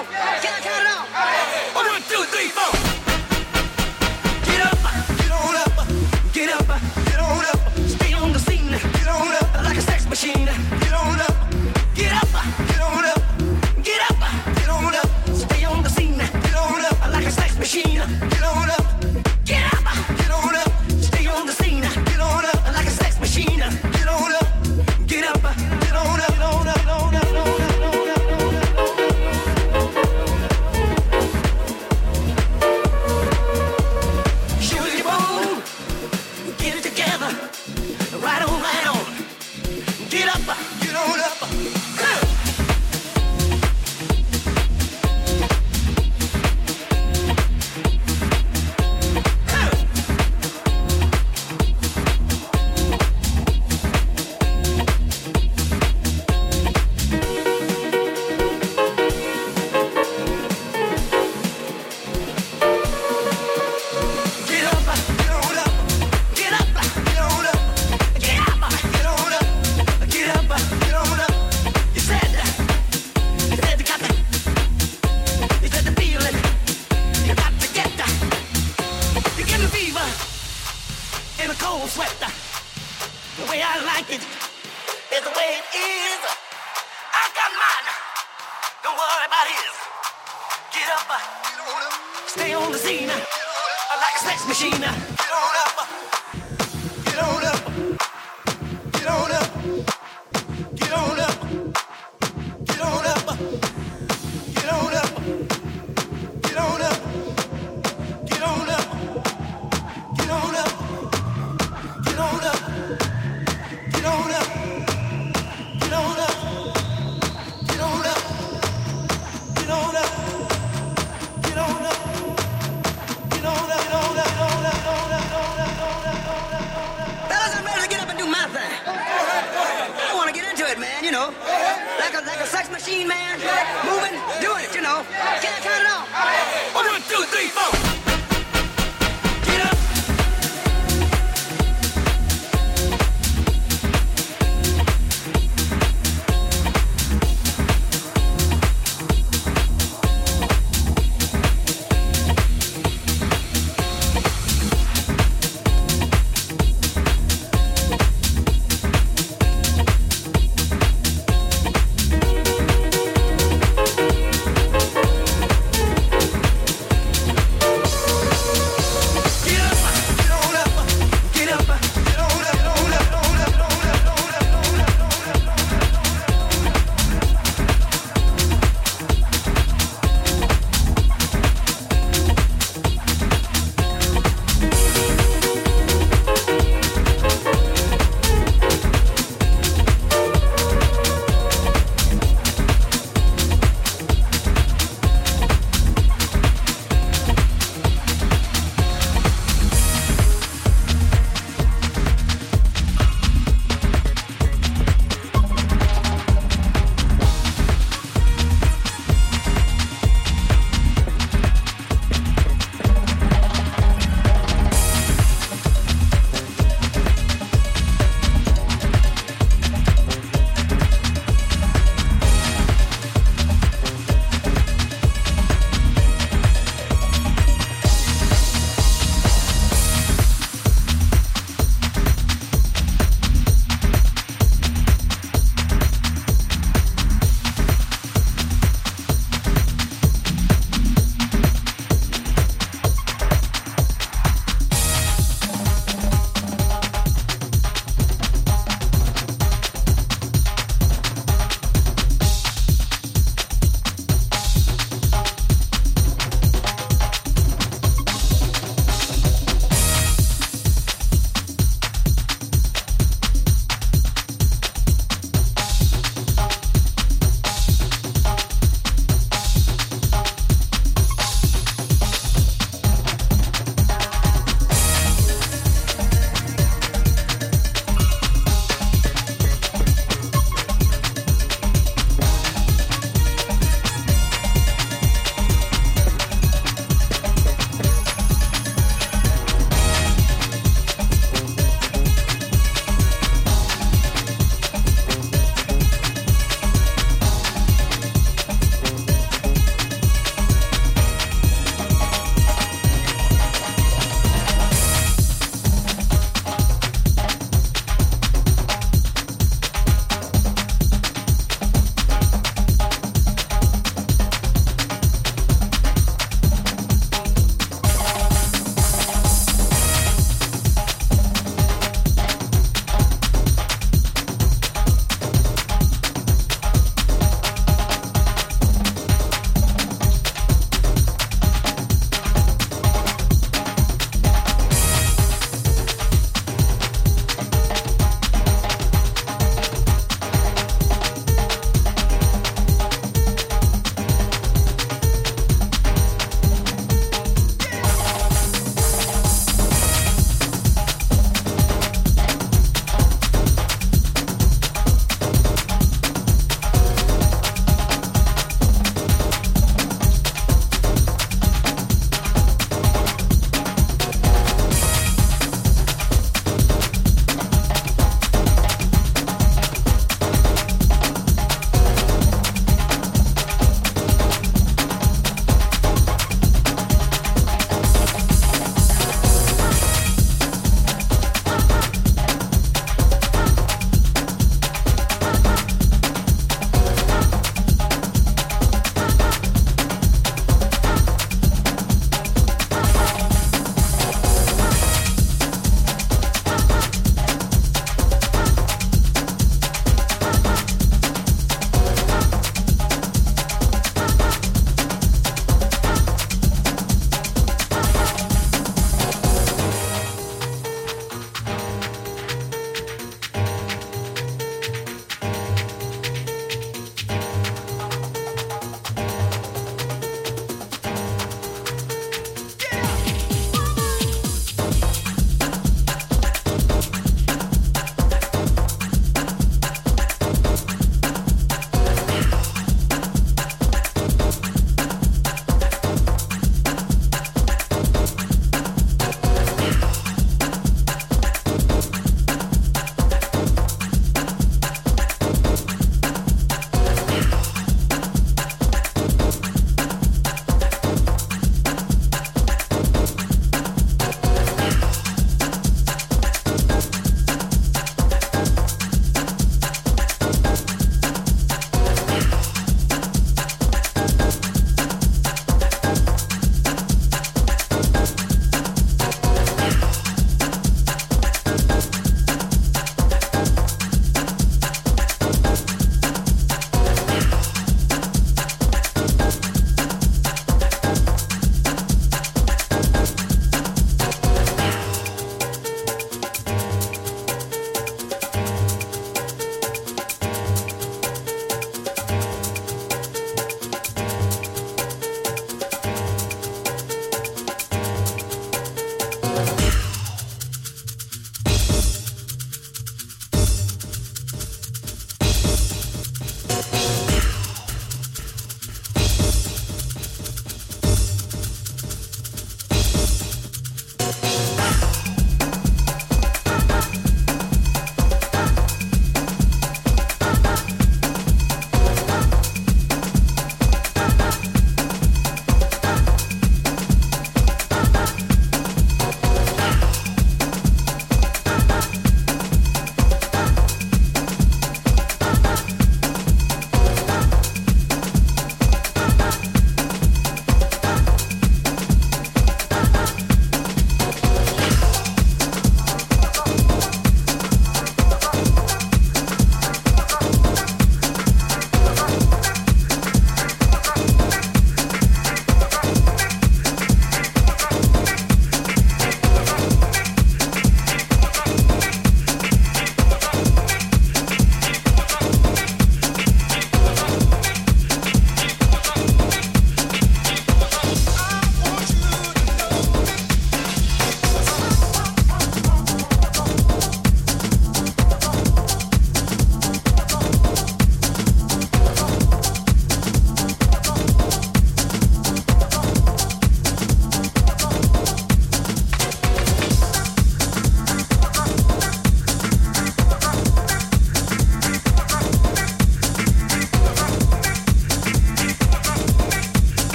off? Can I count it off? One, two, three, four. Oh. machine man, moving, doing it, you know. Can't count it